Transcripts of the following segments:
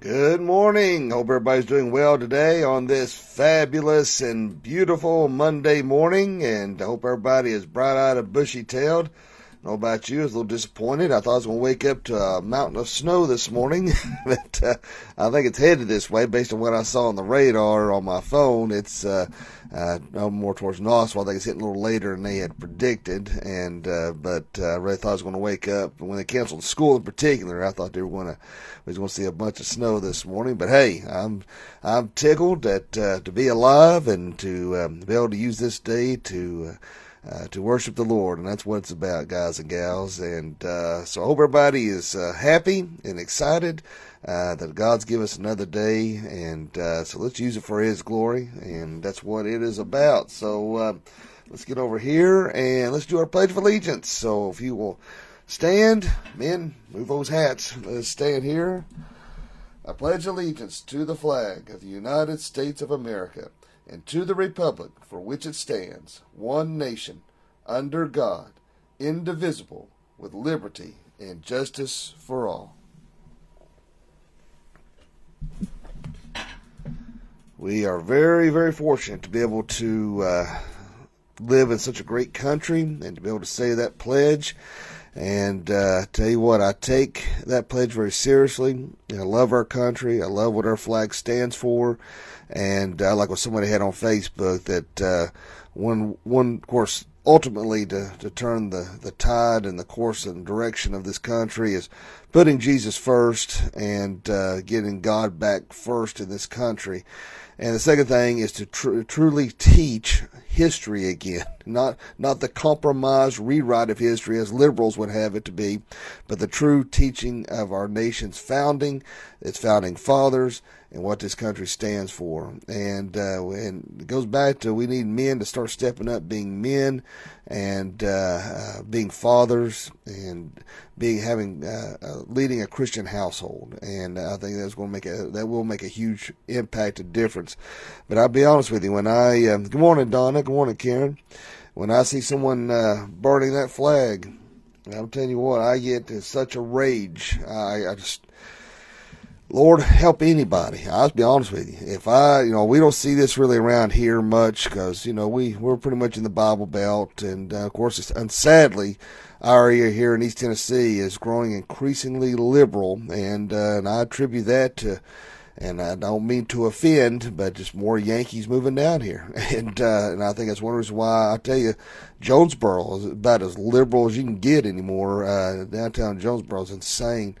Good morning. Hope everybody's doing well today on this fabulous and beautiful Monday morning. And I hope everybody is bright eyed and bushy tailed. Know about you, I was a little disappointed. I thought I was going to wake up to a mountain of snow this morning, but uh, I think it's headed this way based on what I saw on the radar on my phone. It's uh, uh, more towards Knoxville. I think it's hitting a little later than they had predicted. And uh, but uh, I really thought I was going to wake up. when they canceled school in particular, I thought they were going to was going to see a bunch of snow this morning. But hey, I'm I'm tickled that uh, to be alive and to um, be able to use this day to. Uh, uh, to worship the Lord, and that's what it's about, guys and gals. And uh, so I hope everybody is uh, happy and excited uh, that God's given us another day, and uh, so let's use it for His glory, and that's what it is about. So uh, let's get over here and let's do our Pledge of Allegiance. So if you will stand, men, move those hats. Let's stand here. I pledge allegiance to the flag of the United States of America and to the republic for which it stands, one nation, under God, indivisible, with liberty and justice for all. We are very, very fortunate to be able to uh, live in such a great country and to be able to say that pledge. And uh, tell you what, I take that pledge very seriously. I love our country. I love what our flag stands for. And uh, like what somebody had on Facebook, that uh, one, one, of course, ultimately to, to turn the, the tide and the course and direction of this country is putting Jesus first and uh, getting God back first in this country. And the second thing is to tr- truly teach history again, not not the compromised rewrite of history as liberals would have it to be, but the true teaching of our nation's founding, its founding fathers, and what this country stands for. And uh, and it goes back to we need men to start stepping up, being men, and uh, uh, being fathers, and being having uh, uh, leading a Christian household. And I think that's going to make a that will make a huge impact and difference. But I'll be honest with you, when I um, good morning Donna, good morning Karen, when I see someone uh, burning that flag. I'm telling you what, I get such a rage. I, I just Lord, help anybody. I'll be honest with you. If I, you know, we don't see this really around here much because, you know, we, we're pretty much in the Bible Belt. And, uh, of course, and sadly, our area here in East Tennessee is growing increasingly liberal. And, uh, and I attribute that to, and I don't mean to offend, but just more Yankees moving down here. And, uh, and I think that's one reason why I tell you, Jonesboro is about as liberal as you can get anymore. Uh, downtown Jonesboro is insane.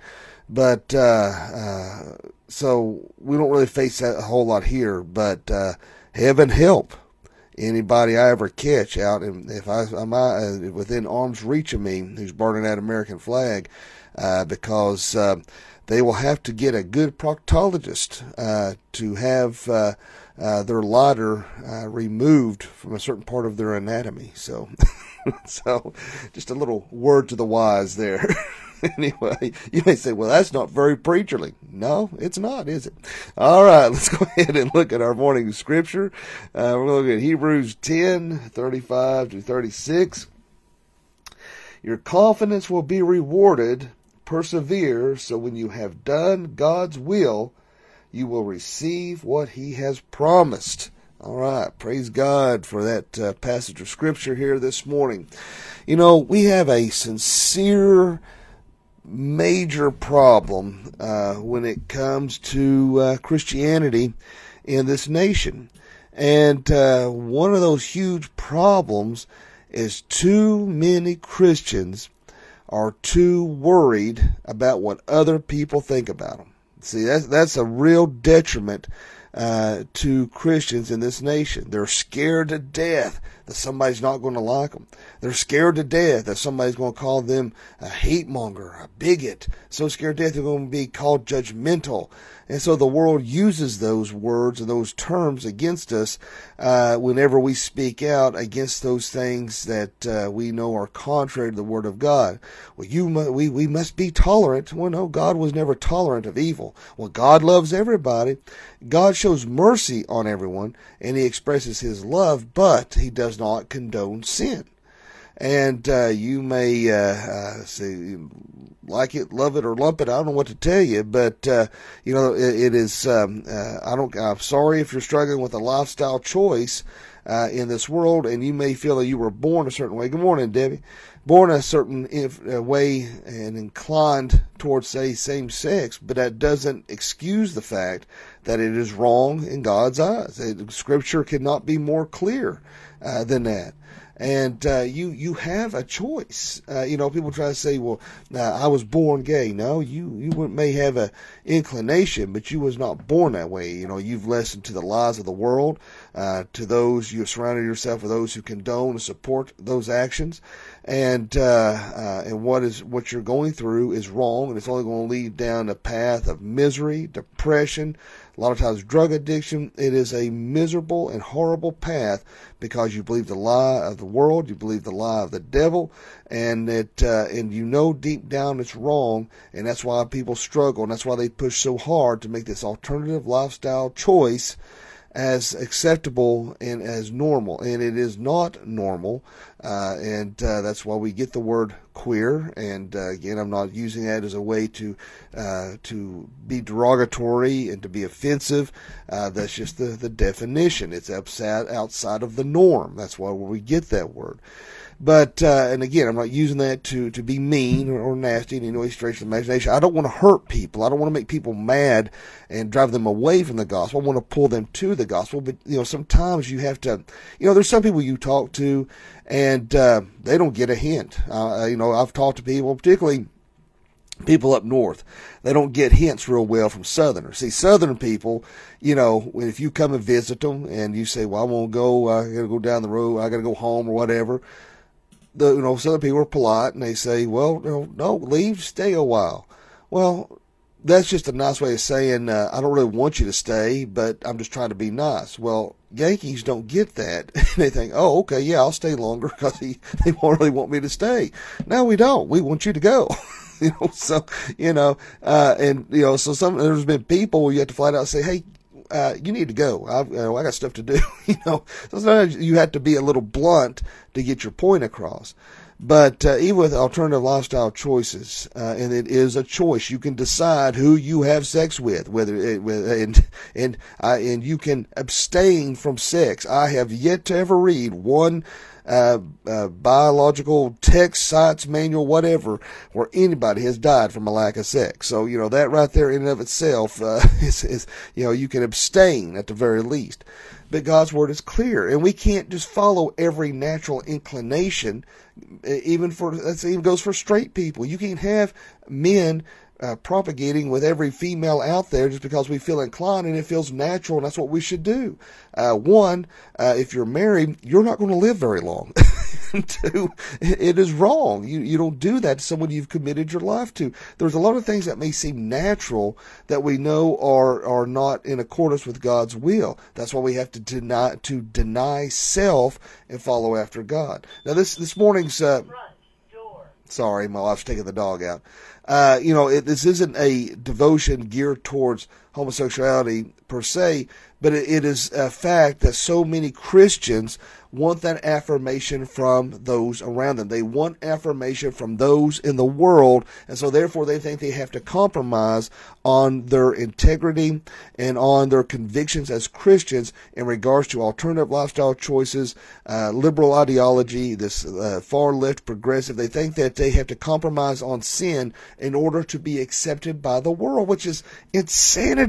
But uh, uh, so we don't really face that a whole lot here. But uh, heaven help anybody I ever catch out, and if I am uh, within arm's reach of me, who's burning that American flag, uh, because uh, they will have to get a good proctologist uh, to have uh, uh, their lighter removed from a certain part of their anatomy. So, so just a little word to the wise there. anyway, you may say, well, that's not very preacherly. No, it's not, is it? All right, let's go ahead and look at our morning scripture. Uh, we're going to look at Hebrews 10, 35 to 36. Your confidence will be rewarded. Persevere, so when you have done God's will, you will receive what He has promised. All right, praise God for that uh, passage of scripture here this morning. You know, we have a sincere major problem uh, when it comes to uh, Christianity in this nation. And uh, one of those huge problems is too many Christians are too worried about what other people think about them. See, that's, that's a real detriment uh, to Christians in this nation. They're scared to death that somebody's not going to like them. They're scared to death that somebody's going to call them a hate monger, a bigot. So scared to death they're going to be called judgmental. And so the world uses those words and those terms against us uh, whenever we speak out against those things that uh, we know are contrary to the Word of God. Well, you we we must be tolerant. Well, no, God was never tolerant of evil. Well, God loves everybody. God shows mercy on everyone, and He expresses His love, but He does not condone sin. and uh, you may uh, uh, say like it, love it, or lump it. I don't know what to tell you, but uh, you know it, it is. Um, uh, I don't. I'm sorry if you're struggling with a lifestyle choice in this world, and you may feel that you were born a certain way. Good morning, Debbie. Born a certain uh, way and inclined towards, say, same sex, but that doesn't excuse the fact that it is wrong in God's eyes. Scripture cannot be more clear uh, than that and uh, you you have a choice. Uh, you know, people try to say, "Well, uh, I was born gay." No, you you may have a inclination, but you was not born that way. You know, you've listened to the lies of the world, uh, to those you have surrounded yourself with those who condone and support those actions, and uh, uh, and what is what you're going through is wrong, and it's only going to lead down a path of misery, depression, a lot of times, drug addiction, it is a miserable and horrible path because you believe the lie of the world, you believe the lie of the devil, and it, uh, and you know deep down it's wrong, and that's why people struggle, and that's why they push so hard to make this alternative lifestyle choice as acceptable and as normal, and it is not normal, uh, and uh, that's why we get the word queer. And uh, again, I'm not using that as a way to uh, to be derogatory and to be offensive. Uh, that's just the the definition. It's outside outside of the norm. That's why we get that word. But uh, and again, I'm not using that to to be mean or, or nasty in any way, stretch of the imagination. I don't want to hurt people. I don't want to make people mad and drive them away from the gospel. I want to pull them to the gospel. But you know, sometimes you have to. You know, there's some people you talk to, and uh, they don't get a hint. Uh, you know, I've talked to people, particularly people up north, they don't get hints real well from Southerners. See, Southern people, you know, if you come and visit them and you say, "Well, I want to go, I got to go down the road, I got to go home or whatever," the you know some people are polite and they say, well, no, leave, stay a while. Well, that's just a nice way of saying uh, I don't really want you to stay, but I'm just trying to be nice. Well, Yankees don't get that. they think, oh, okay, yeah, I'll stay longer because they won't really want me to stay. No, we don't. We want you to go. you know, so you know, uh, and you know, so some there's been people you have to flat out and say, hey, uh, you need to go. I've, you know, I got stuff to do. you know, sometimes you have to be a little blunt to get your point across. But uh, even with alternative lifestyle choices, uh, and it is a choice, you can decide who you have sex with, whether it, and and and you can abstain from sex. I have yet to ever read one uh, uh, biological text, science manual, whatever, where anybody has died from a lack of sex. So, you know, that right there in and of itself uh, is, is, you know, you can abstain at the very least. But God's word is clear, and we can't just follow every natural inclination. Even for that even goes for straight people. You can't have men uh, propagating with every female out there just because we feel inclined and it feels natural and that's what we should do. Uh, one, uh, if you're married, you're not going to live very long. Two, it is wrong. You, you don't do that to someone you've committed your life to. There's a lot of things that may seem natural that we know are, are not in accordance with God's will. That's why we have to deny, to deny self and follow after God. Now this, this morning's, uh, sorry, my wife's taking the dog out. Uh, you know, it, this isn't a devotion geared towards homosexuality per se, but it, is a fact that so many Christians want that affirmation from those around them. They want affirmation from those in the world, and so therefore they think they have to compromise on their integrity and on their convictions as Christians in regards to alternative lifestyle choices, uh, liberal ideology, this uh, far left progressive. They think that they have to compromise on sin in order to be accepted by the world, which is insanity.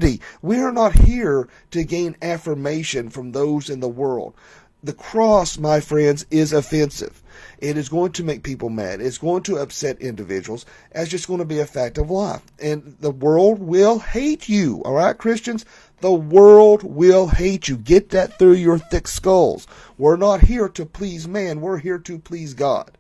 We are not here to gain affirmation from those in the world the cross, my friends, is offensive. It is going to make people mad. It's going to upset individuals. It's just going to be a fact of life. And the world will hate you. All right, Christians? The world will hate you. Get that through your thick skulls. We're not here to please man. We're here to please God.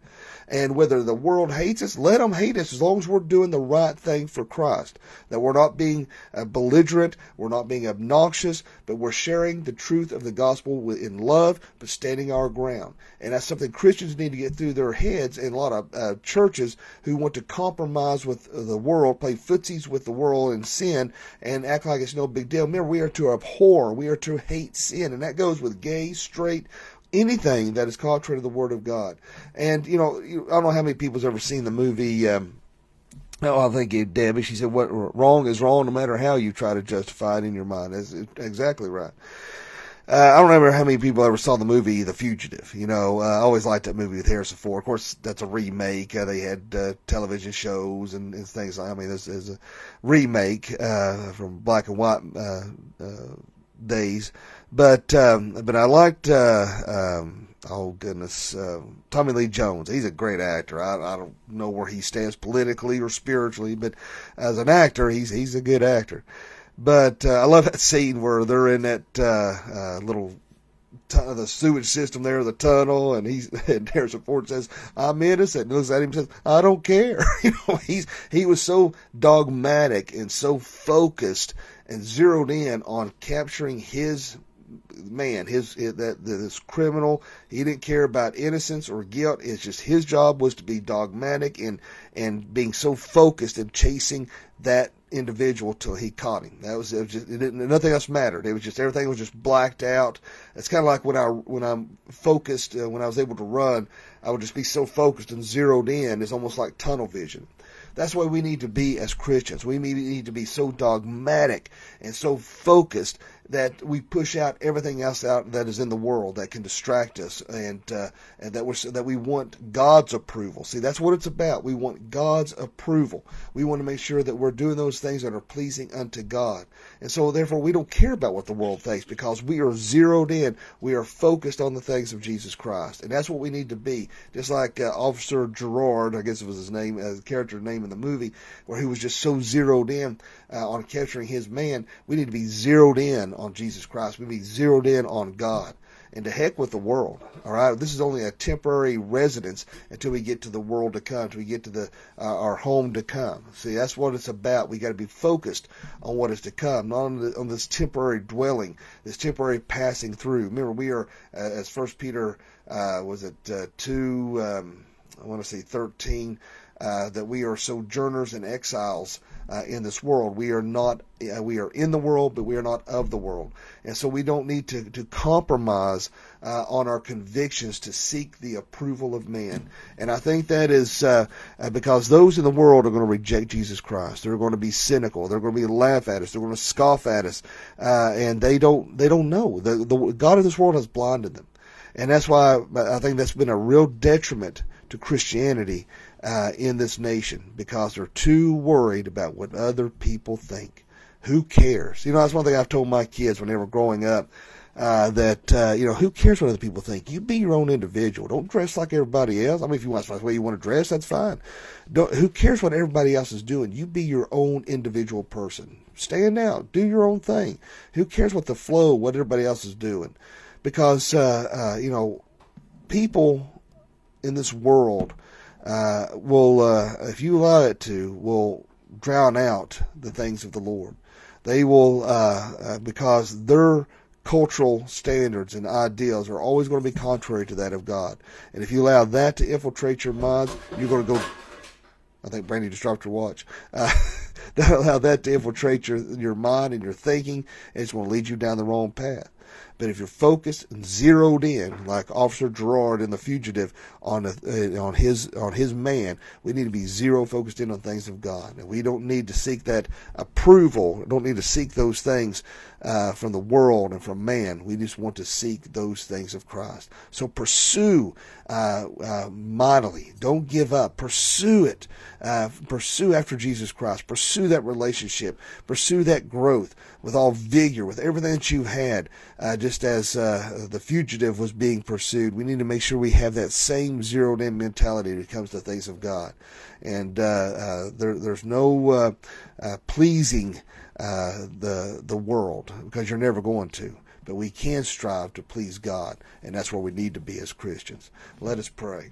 And whether the world hates us, let them hate us as long as we're doing the right thing for Christ. That we're not being uh, belligerent, we're not being obnoxious, but we're sharing the truth of the gospel in love, but standing our ground. And that's something Christians need to get through their heads in a lot of uh, churches who want to compromise with the world, play footsies with the world and sin, and act like it's no big deal. Remember, we are to abhor, we are to hate sin, and that goes with gay, straight, anything that is contrary to the Word of God. And, you know, I don't know how many people's ever seen the movie, um, Oh, I think it, Debbie. She said, "What wrong is wrong, no matter how you try to justify it in your mind." That's exactly right. Uh, I don't remember how many people ever saw the movie The Fugitive. You know, uh, I always liked that movie with Harrison Ford. Of course, that's a remake. Uh, they had uh, television shows and, and things. Like, I mean, this is a remake uh, from black and white uh, uh, days. But um, but I liked. Uh, um, oh goodness, uh, Tommy Lee Jones. He's a great actor. I, I don't know where he stands politically or spiritually, but as an actor, he's he's a good actor. But uh, I love that scene where they're in that uh, uh, little t- the sewage system there, the tunnel, and he's and Harrison Ford says, "I'm innocent." And looks at him and says, "I don't care." you know, he's he was so dogmatic and so focused and zeroed in on capturing his man, his, his that this criminal, he didn't care about innocence or guilt. It's just his job was to be dogmatic and and being so focused and chasing that individual till he caught him. That was, it was just it nothing else mattered. It was just everything was just blacked out. It's kind of like when I when I'm focused uh, when I was able to run, I would just be so focused and zeroed in. It's almost like tunnel vision. That's why we need to be as Christians. We need to be so dogmatic and so focused that we push out everything else out that is in the world that can distract us, and uh, and that we that we want God's approval. See, that's what it's about. We want God's approval. We want to make sure that we're doing those things that are pleasing unto God, and so therefore we don't care about what the world thinks because we are zeroed in. We are focused on the things of Jesus Christ, and that's what we need to be. Just like uh, Officer Gerard, I guess it was his name, uh, character name in the movie, where he was just so zeroed in uh, on capturing his man. We need to be zeroed in on Jesus Christ. We need to be zeroed in on God. And to heck with the world. All right, this is only a temporary residence until we get to the world to come, until we get to the uh, our home to come. See, that's what it's about. We got to be focused on what is to come, not on, the, on this temporary dwelling, this temporary passing through. Remember, we are, uh, as First Peter uh, was it uh, two, um, I want to say thirteen, uh, that we are sojourners and exiles uh, in this world. We are not, uh, we are in the world, but we are not of the world. And so we don't need to, to compromise uh, on our convictions to seek the approval of man. And I think that is uh, because those in the world are going to reject Jesus Christ. They're going to be cynical. They're going to be laugh at us. They're going to scoff at us, uh, and they don't they don't know. The, the God of this world has blinded them. And that's why I think that's been a real detriment to Christianity uh, in this nation because they're too worried about what other people think. Who cares? You know, that's one thing I've told my kids when they were growing up. Uh, that uh, you know, who cares what other people think? You be your own individual. Don't dress like everybody else. I mean, if you want to the way you want to dress, that's fine. Don't, who cares what everybody else is doing? You be your own individual person. Stand out. Do your own thing. Who cares what the flow, what everybody else is doing? Because uh, uh, you know, people in this world uh, will, uh, if you allow it to, will drown out the things of the Lord. They will, uh, uh, because their cultural standards and ideals are always going to be contrary to that of God. And if you allow that to infiltrate your minds, you're going to go. I think Brandy just dropped her watch. Uh, allow that to infiltrate your your mind and your thinking, and it's going to lead you down the wrong path. But if you're focused and zeroed in, like Officer Gerard in The Fugitive, on a, uh, on his on his man, we need to be zero focused in on things of God, and we don't need to seek that approval. We Don't need to seek those things uh, from the world and from man. We just want to seek those things of Christ. So pursue uh, uh, mightily. Don't give up. Pursue it. Uh, pursue after Jesus Christ. Pursue that relationship. Pursue that growth with all vigor, with everything that you've had. Uh, just as uh, the fugitive was being pursued, we need to make sure we have that same zeroed in mentality when it comes to things of God. And there, there's no pleasing uh, the the world because you're never going to. But we can strive to please God, and that's where we need to be as Christians. Let us pray.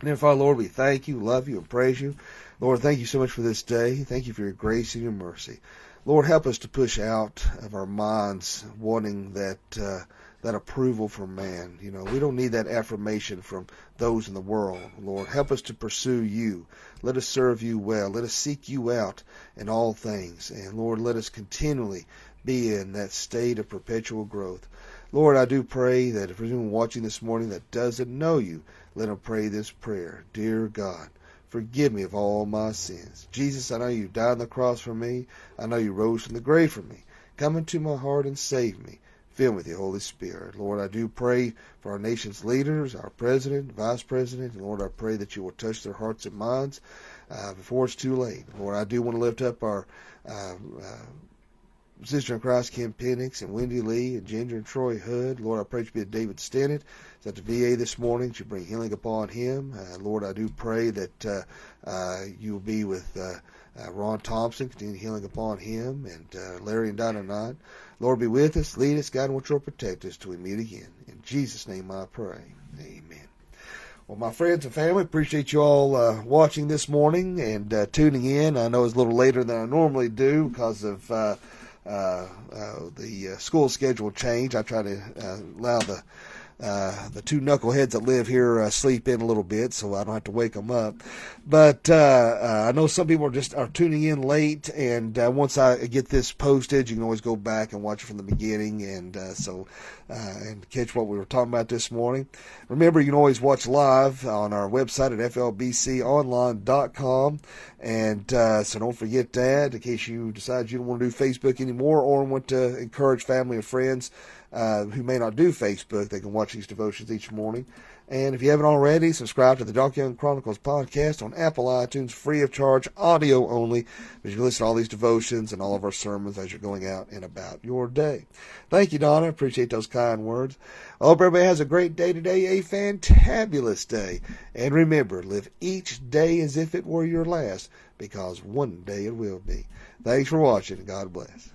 And then, Father, Lord, we thank you, love you, and praise you. Lord, thank you so much for this day. Thank you for your grace and your mercy. Lord, help us to push out of our minds wanting that uh, that approval from man. You know, we don't need that affirmation from those in the world. Lord, help us to pursue you. Let us serve you well. Let us seek you out in all things. And Lord, let us continually be in that state of perpetual growth. Lord, I do pray that if there's anyone watching this morning that doesn't know you, let them pray this prayer. Dear God, forgive me of all my sins. Jesus, I know you died on the cross for me. I know you rose from the grave for me. Come into my heart and save me. Fill me with the Holy Spirit. Lord, I do pray for our nation's leaders, our president, vice president, and Lord, I pray that you will touch their hearts and minds uh, before it's too late. Lord, I do want to lift up our uh, uh, Sister in Christ, Kim Penix, and Wendy Lee, and Ginger and Troy Hood. Lord, I pray to be with David Stennett. Is at the VA this morning. To bring healing upon him. Uh, Lord, I do pray that uh, uh, you will be with uh, uh, Ron Thompson, continue healing upon him, and uh, Larry and Donna Knott. Lord, be with us, lead us, God, and watch will protect us till we meet again. In Jesus' name I pray. Amen. Well, my friends and family, appreciate you all uh, watching this morning and uh, tuning in. I know it's a little later than I normally do because of uh, uh, uh, the uh, school schedule change. I try to uh, allow the uh, the two knuckleheads that live here uh, sleep in a little bit, so I don't have to wake them up. But uh, uh, I know some people are just are tuning in late, and uh, once I get this posted, you can always go back and watch it from the beginning, and so uh, and catch what we were talking about this morning. Remember, you can always watch live on our website at flbconline.com, and uh, so don't forget that in case you decide you don't want to do Facebook anymore or want to encourage family and friends uh, who may not do Facebook, they can watch these devotions each morning. And if you haven't already, subscribe to the Doc Young Chronicles podcast on Apple iTunes, free of charge, audio only. But you can listen to all these devotions and all of our sermons as you're going out and about your day. Thank you, Donna. Appreciate those kind words. I hope everybody has a great day today, a fantabulous day. And remember, live each day as if it were your last, because one day it will be. Thanks for watching. God bless.